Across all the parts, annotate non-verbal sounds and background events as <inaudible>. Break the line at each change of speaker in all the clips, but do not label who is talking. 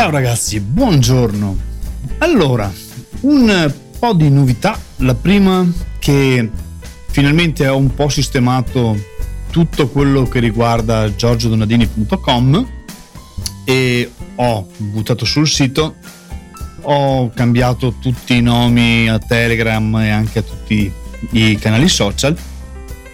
Ciao ragazzi, buongiorno. Allora, un po' di novità. La prima che finalmente ho un po' sistemato tutto quello che riguarda giorgiodonadini.com e ho buttato sul sito, ho cambiato tutti i nomi a Telegram e anche a tutti i canali social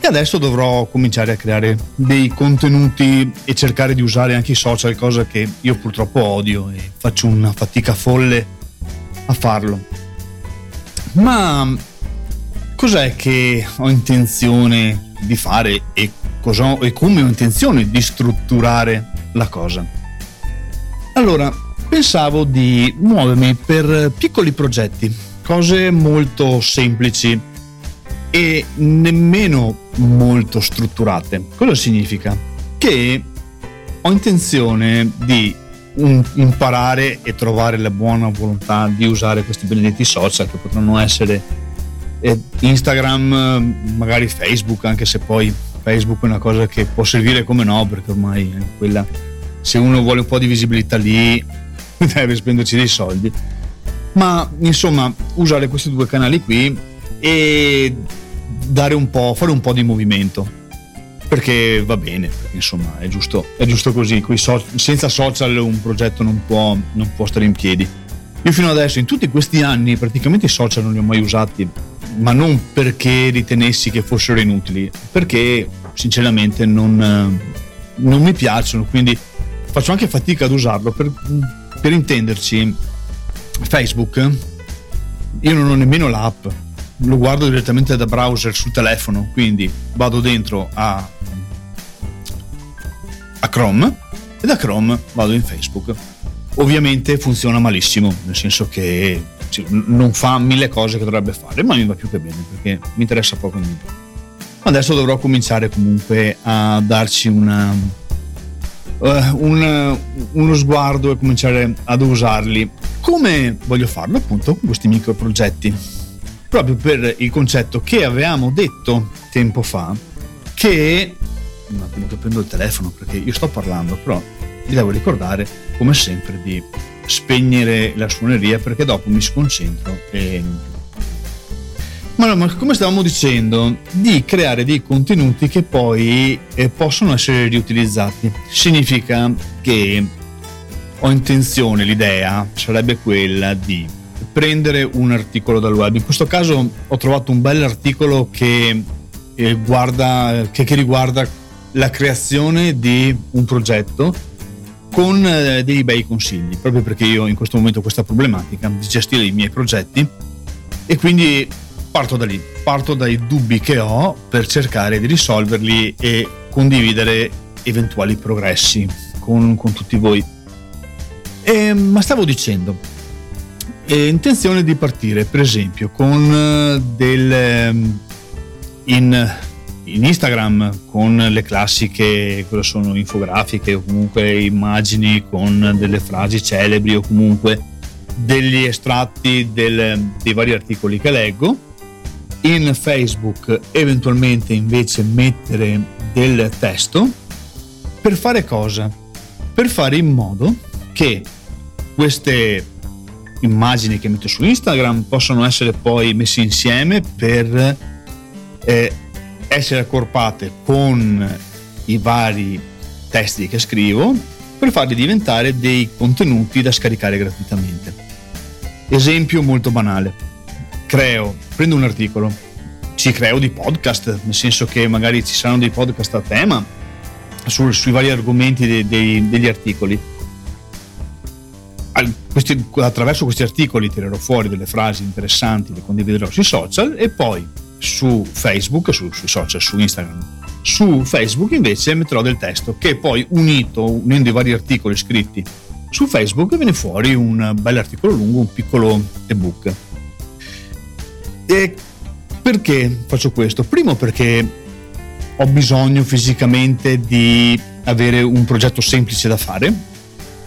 e adesso dovrò cominciare a creare dei contenuti e cercare di usare anche i social, cosa che io purtroppo odio e faccio una fatica folle a farlo. Ma cos'è che ho intenzione di fare e, cosa, e come ho intenzione di strutturare la cosa? Allora, pensavo di muovermi per piccoli progetti, cose molto semplici e nemmeno molto strutturate. Cosa significa? Che ho intenzione di imparare e trovare la buona volontà di usare questi benedetti social che potranno essere eh, Instagram, magari Facebook, anche se poi Facebook è una cosa che può servire come no, perché ormai è quella, se uno vuole un po' di visibilità lì <laughs> deve spenderci dei soldi. Ma insomma, usare questi due canali qui e dare un po', fare un po' di movimento. Perché va bene, insomma è giusto, è giusto così, so- senza social un progetto non può, non può stare in piedi. Io fino adesso, in tutti questi anni, praticamente i social non li ho mai usati, ma non perché ritenessi che fossero inutili, perché sinceramente non, non mi piacciono, quindi faccio anche fatica ad usarlo. Per, per intenderci, Facebook, io non ho nemmeno l'app, lo guardo direttamente da browser sul telefono, quindi vado dentro a, a Chrome e da Chrome vado in Facebook. Ovviamente funziona malissimo, nel senso che non fa mille cose che dovrebbe fare, ma mi va più che bene perché mi interessa poco niente. Adesso dovrò cominciare comunque a darci una, uh, un, uno sguardo e cominciare ad usarli. Come voglio farlo appunto con questi micro progetti? Proprio per il concetto che avevamo detto tempo fa che un attimo che prendo il telefono perché io sto parlando però vi devo ricordare come sempre di spegnere la suoneria perché dopo mi sconcentro e ma, ma come stavamo dicendo di creare dei contenuti che poi eh, possono essere riutilizzati. Significa che ho intenzione l'idea sarebbe quella di prendere un articolo dal web. In questo caso ho trovato un bel articolo che, eh, guarda, che, che riguarda la creazione di un progetto con eh, dei bei consigli, proprio perché io in questo momento ho questa problematica di gestire i miei progetti e quindi parto da lì, parto dai dubbi che ho per cercare di risolverli e condividere eventuali progressi con, con tutti voi. E, ma stavo dicendo, e intenzione di partire per esempio con eh, del ehm, in, in Instagram con le classiche cosa sono infografiche o comunque immagini con delle frasi celebri o comunque degli estratti del, dei vari articoli che leggo in Facebook eventualmente invece mettere del testo per fare cosa? Per fare in modo che queste immagini che metto su Instagram possono essere poi messe insieme per eh, essere accorpate con i vari testi che scrivo per farli diventare dei contenuti da scaricare gratuitamente. Esempio molto banale. Creo, prendo un articolo, ci creo di podcast, nel senso che magari ci saranno dei podcast a tema su, sui vari argomenti dei, dei, degli articoli questi, attraverso questi articoli tirerò fuori delle frasi interessanti, le condividerò sui social e poi su Facebook, su, sui social, su Instagram. Su Facebook invece metterò del testo che poi unito, unendo i vari articoli scritti su Facebook, viene fuori un bel articolo lungo, un piccolo ebook. E perché faccio questo? Primo perché ho bisogno fisicamente di avere un progetto semplice da fare,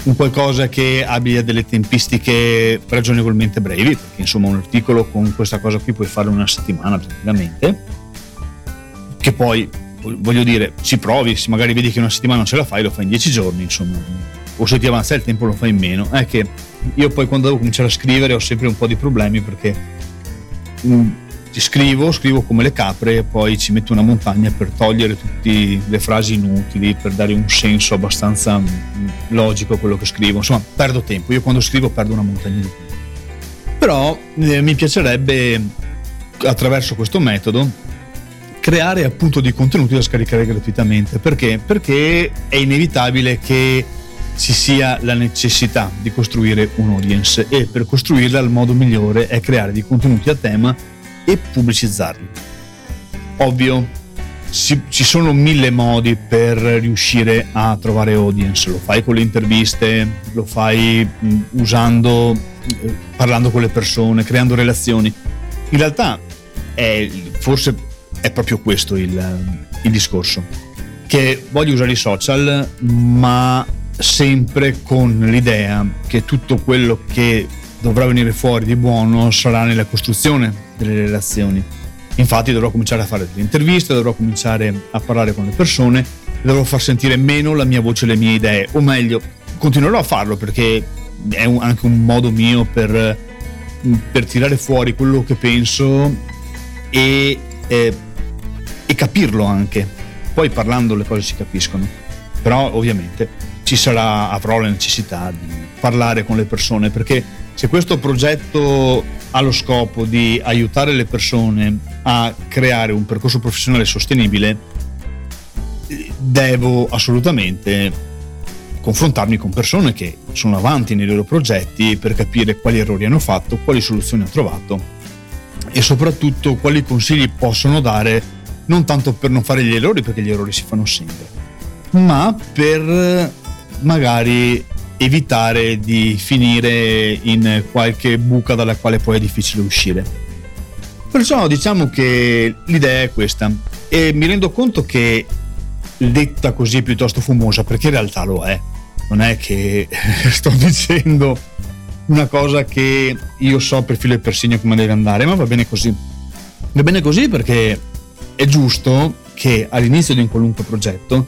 un qualcosa che abbia delle tempistiche ragionevolmente brevi, perché insomma un articolo con questa cosa qui puoi farlo una settimana tranquillamente, che poi voglio dire ci provi, se magari vedi che una settimana non ce la fai lo fai in dieci giorni, insomma o se ti avanza il tempo lo fai in meno. È che io poi quando devo cominciare a scrivere ho sempre un po' di problemi perché mm, scrivo, scrivo come le capre e poi ci metto una montagna per togliere tutte le frasi inutili, per dare un senso abbastanza mm, logico a quello che scrivo. Insomma, perdo tempo. Io quando scrivo perdo una montagna di tempo. Però eh, mi piacerebbe attraverso questo metodo creare appunto dei contenuti da scaricare gratuitamente. Perché? Perché è inevitabile che ci sia la necessità di costruire un'audience e per costruirla il modo migliore è creare dei contenuti a tema e pubblicizzarli. Ovvio, ci, sono mille modi per riuscire a trovare audience, lo fai con le interviste, lo fai usando, eh, parlando con le persone, creando relazioni. In realtà è, forse è proprio questo il, il discorso, che voglio usare i social ma sempre con l'idea che tutto quello che dovrà venire fuori di buono sarà nella costruzione delle relazioni. Infatti dovrò cominciare a fare delle interviste, dovrò cominciare a parlare con le persone, dovrò far sentire meno la mia voce e le mie idee, o meglio, continuerò a farlo perché è un, anche un modo mio per, per, tirare fuori quello che penso e, eh, e capirlo anche. Poi parlando le cose si capiscono, però ovviamente ci sarà, avrò la necessità di parlare con le persone perché se questo progetto ha lo scopo di aiutare le persone a creare un percorso professionale sostenibile, devo assolutamente confrontarmi con persone che sono avanti nei loro progetti per capire quali errori hanno fatto, quali soluzioni hanno trovato e soprattutto quali consigli possono dare, non tanto per non fare gli errori, perché gli errori si fanno sempre, ma per magari evitare di finire in qualche buca dalla quale poi è difficile uscire. Perciò diciamo che l'idea è questa e mi rendo conto che detta così è piuttosto fumosa perché in realtà lo è. Non è che <laughs> sto dicendo una cosa che io so per filo e per segno come deve andare, ma va bene così. Va bene così perché è giusto che all'inizio di un qualunque progetto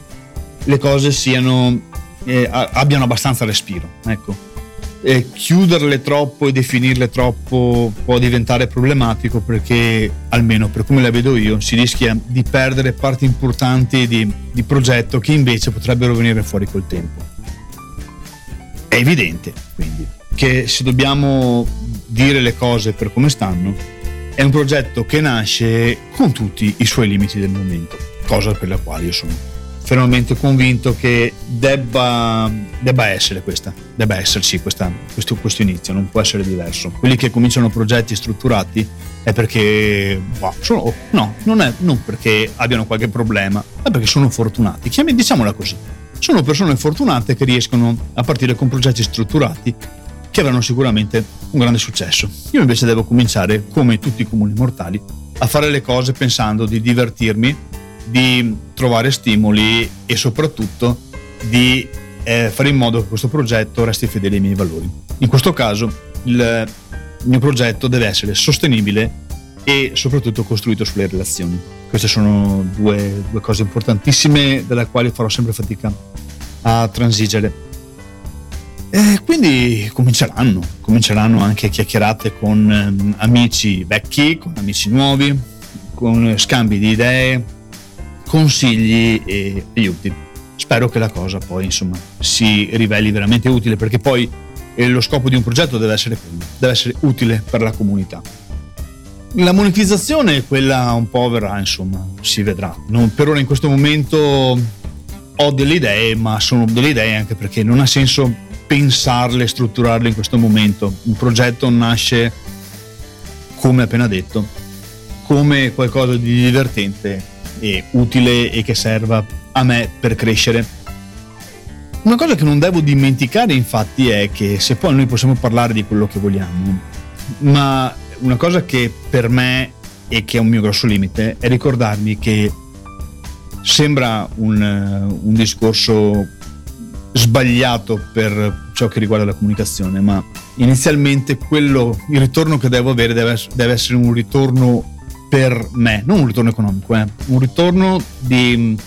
le cose siano eh, abbiano abbastanza respiro. Ecco. E chiuderle troppo e definirle troppo può diventare problematico perché, almeno per come la vedo io, si rischia di perdere parti importanti di, di progetto che invece potrebbero venire fuori col tempo. È evidente, quindi, che se dobbiamo dire le cose per come stanno, è un progetto che nasce con tutti i suoi limiti del momento, cosa per la quale io sono fermamente convinto che debba, debba essere questa, debba esserci questa, questo, questo, inizio, non può essere diverso. Quelli che cominciano progetti strutturati è perché, boh, sono, no, non è non perché abbiano qualche problema, ma perché sono fortunati. Chiami, diciamola così. Sono persone fortunate che riescono a partire con progetti strutturati che avranno sicuramente un grande successo. Io invece devo cominciare, come tutti i comuni mortali, a fare le cose pensando di divertirmi di trovare stimoli e soprattutto di eh, fare in modo che questo progetto resti fedele ai miei valori. In questo caso il mio progetto deve essere sostenibile e soprattutto costruito sulle relazioni. Queste sono due, due cose importantissime dalla quali farò sempre fatica a transigere. E quindi cominceranno, cominceranno anche chiacchierate con um, amici vecchi, con amici nuovi, con scambi di idee, consigli e aiuti. Spero che la cosa poi insomma si riveli veramente utile perché poi eh, lo scopo di un progetto deve essere deve essere utile per la comunità. La monetizzazione quella un po' verrà, insomma, si vedrà. Non, per ora in questo momento ho delle idee, ma sono delle idee anche perché non ha senso pensarle, strutturarle in questo momento. Un progetto nasce, come appena detto, come qualcosa di divertente e utile e che serva a me per crescere. Una cosa che non devo dimenticare infatti è che se poi noi possiamo parlare di quello che vogliamo, ma una cosa che per me e che è un mio grosso limite è ricordarmi che sembra un, un discorso sbagliato per ciò che riguarda la comunicazione, ma inizialmente quello, il ritorno che devo avere deve, deve essere un ritorno per me, non un ritorno economico, eh, un ritorno di,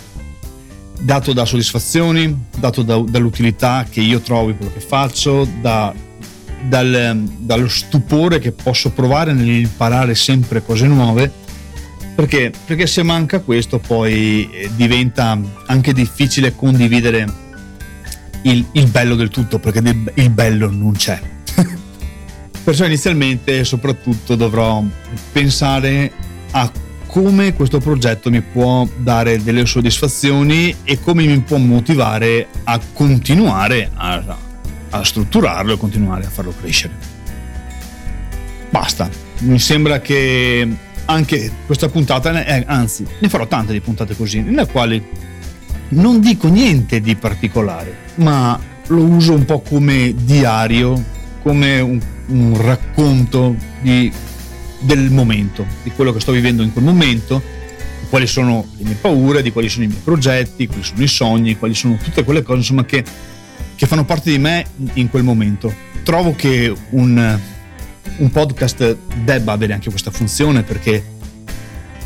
dato da soddisfazioni, dato da, dall'utilità che io trovo in quello che faccio, da, dal, dallo stupore che posso provare nell'imparare sempre cose nuove, perché, perché se manca questo poi eh, diventa anche difficile condividere il, il bello del tutto, perché il bello non c'è. <laughs> Perciò inizialmente soprattutto dovrò pensare a come questo progetto mi può dare delle soddisfazioni e come mi può motivare a continuare a, a strutturarlo e continuare a farlo crescere. Basta, mi sembra che anche questa puntata, eh, anzi ne farò tante di puntate così, nelle quali non dico niente di particolare, ma lo uso un po' come diario, come un, un racconto di del momento, di quello che sto vivendo in quel momento, di quali sono le mie paure, di quali sono i miei progetti, quali sono i sogni, quali sono tutte quelle cose insomma, che, che fanno parte di me in quel momento. Trovo che un, un podcast debba avere anche questa funzione perché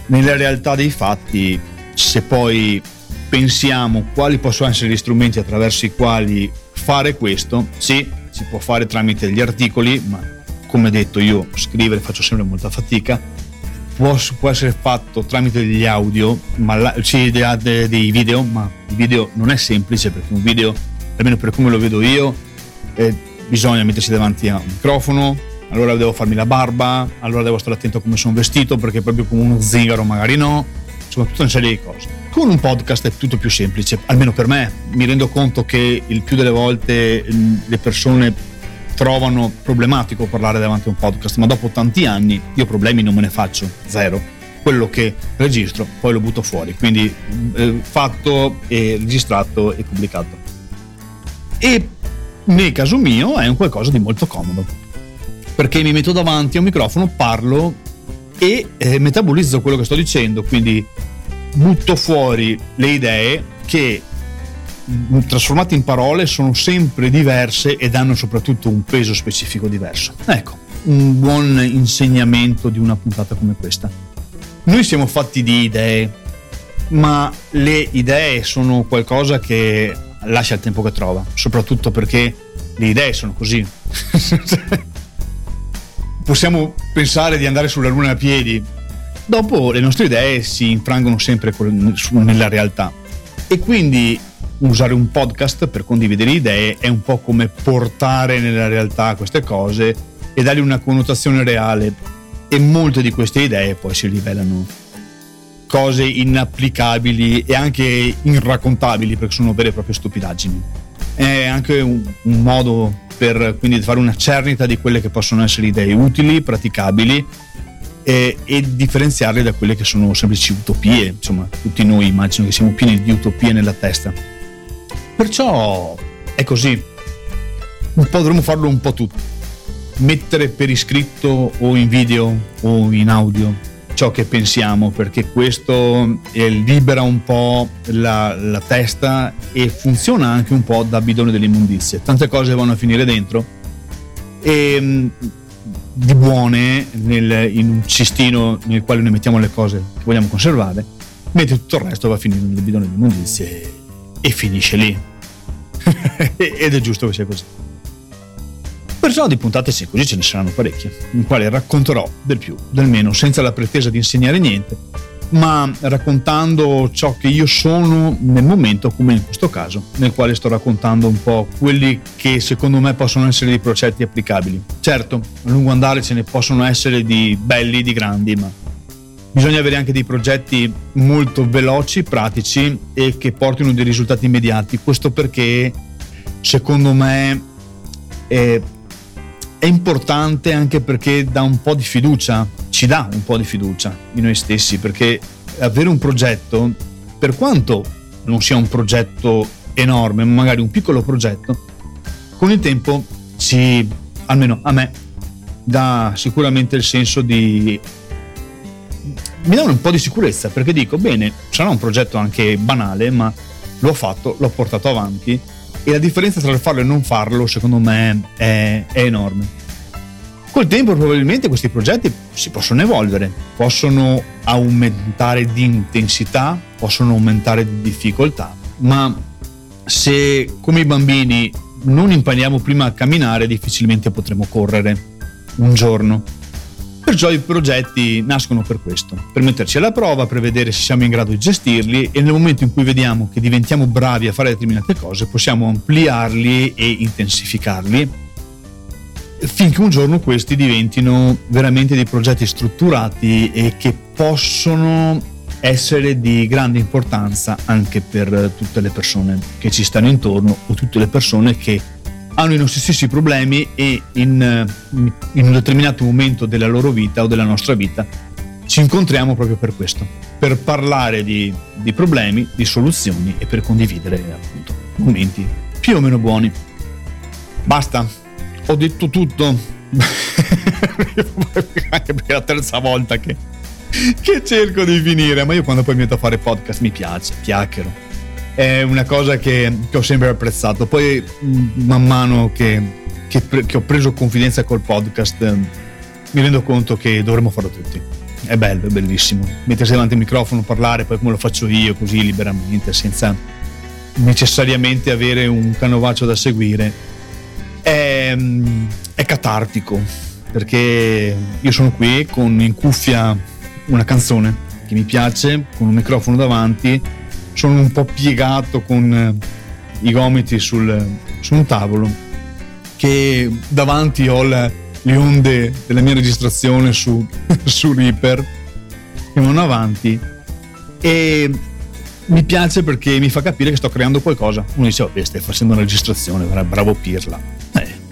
nella realtà dei fatti, se poi pensiamo quali possono essere gli strumenti attraverso i quali fare questo, sì, si può fare tramite gli articoli, ma come detto io scrivere faccio sempre molta fatica, può, può essere fatto tramite degli audio, ma la, sì, dei, dei video, ma il video non è semplice perché un video, almeno per come lo vedo io, eh, bisogna mettersi davanti a un microfono, allora devo farmi la barba, allora devo stare attento a come sono vestito perché proprio come uno zingaro magari no, insomma tutta una serie di cose. Con un podcast è tutto più semplice, almeno per me. Mi rendo conto che il più delle volte le persone trovano problematico parlare davanti a un podcast, ma dopo tanti anni io problemi non me ne faccio, zero. Quello che registro poi lo butto fuori, quindi eh, fatto e registrato e pubblicato. E nel caso mio è un qualcosa di molto comodo, perché mi metto davanti a un microfono, parlo e eh, metabolizzo quello che sto dicendo, quindi butto fuori le idee che trasformate in parole sono sempre diverse ed hanno soprattutto un peso specifico diverso. Ecco, un buon insegnamento di una puntata come questa. Noi siamo fatti di idee, ma le idee sono qualcosa che lascia il tempo che trova, soprattutto perché le idee sono così. <laughs> Possiamo pensare di andare sulla luna a piedi, dopo le nostre idee si infrangono sempre nella realtà e quindi usare un podcast per condividere idee è un po' come portare nella realtà queste cose e dargli una connotazione reale e molte di queste idee poi si rivelano cose inapplicabili e anche irraccontabili perché sono vere e proprie stupidaggini. È anche un, un modo per quindi fare una cernita di quelle che possono essere idee utili, praticabili e, e, differenziarle da quelle che sono semplici utopie. Insomma, tutti noi immagino che siamo pieni di utopie nella testa. Perciò è così. Un po' dovremmo farlo un po' tutti. Mettere per iscritto o in video o in audio ciò che pensiamo, perché questo libera un po' la, la, testa e funziona anche un po' da bidone delle immondizie. Tante cose vanno a finire dentro e mm, di buone nel, in un cestino nel quale noi mettiamo le cose che vogliamo conservare, mentre tutto il resto va a finire nel bidone di immondizie e finisce lì. <laughs> Ed è giusto che sia così. Perciò di puntate sì, così ce ne saranno parecchie, in quale racconterò del più, del meno, senza la pretesa di insegnare niente, ma raccontando ciò che io sono nel momento, come in questo caso, nel quale sto raccontando un po' quelli che secondo me possono essere dei progetti applicabili. Certo, a lungo andare ce ne possono essere di belli, di grandi, ma bisogna avere anche dei progetti molto veloci, pratici e che portino dei risultati immediati. Questo perché secondo me è, è, importante anche perché dà un po' di fiducia, ci dà un po' di fiducia in noi stessi, perché avere un progetto, per quanto non sia un progetto enorme, ma magari un piccolo progetto, con il tempo ci, almeno a me, dà sicuramente il senso di mi dà un po' di sicurezza perché dico, bene, sarà un progetto anche banale, ma l'ho fatto, l'ho portato avanti e la differenza tra farlo e non farlo, secondo me, è, è enorme. Col tempo probabilmente questi progetti si possono evolvere, possono aumentare di intensità, possono aumentare di difficoltà, ma se come i bambini non impariamo prima a camminare, difficilmente potremo correre un giorno. Perciò i progetti nascono per questo, per metterci alla prova, per vedere se siamo in grado di gestirli e nel momento in cui vediamo che diventiamo bravi a fare determinate cose possiamo ampliarli e intensificarli. Finché un giorno questi diventino veramente dei progetti strutturati e che possono essere di grande importanza anche per tutte le persone che ci stanno intorno o tutte le persone che hanno i nostri stessi problemi e in, in un determinato momento della loro vita o della nostra vita ci incontriamo proprio per questo, per parlare di, di problemi, di soluzioni e per condividere appunto momenti più o meno buoni. Basta, ho detto tutto. <laughs> Anche per la terza volta che, che cerco di finire, ma io quando poi mi metto a fare podcast mi piace, chiacchiero. È una cosa che, che ho sempre apprezzato. Poi man mano che, che, che ho preso confidenza col podcast mi rendo conto che dovremmo farlo tutti. È bello, è bellissimo. Mettersi davanti al microfono, parlare, poi come lo faccio io, così liberamente, senza necessariamente avere un canovaccio da seguire è, è catartico perché io sono qui con in cuffia una canzone che mi piace, con un microfono davanti, sono un po' piegato con eh, i gomiti sul, su un tavolo, che davanti ho la, le onde della mia registrazione su, <laughs> su Reaper che vanno avanti e mi piace perché mi fa capire che sto creando qualcosa. Uno dice, vabbè, stai facendo una registrazione, bravo Pirla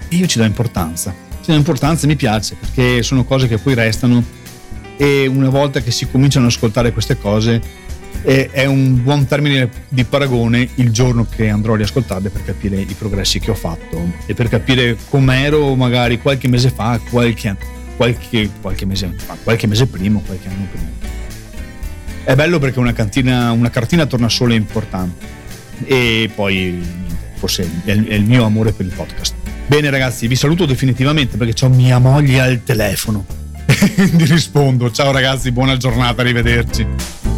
io ci do importanza. Ci do importanza e mi piace perché sono cose che poi restano e una volta che si cominciano ad ascoltare queste cose è un buon termine di paragone il giorno che andrò a riascoltarle per capire i progressi che ho fatto e per capire com'ero magari qualche mese fa, qualche, qualche, qualche mese fa, qualche mese prima, qualche anno prima. È bello perché una, cantina, una cartina torna solo importante e poi forse è il mio amore per il podcast. Bene ragazzi, vi saluto definitivamente perché ho mia moglie al telefono. <laughs> Quindi rispondo. Ciao ragazzi, buona giornata, arrivederci.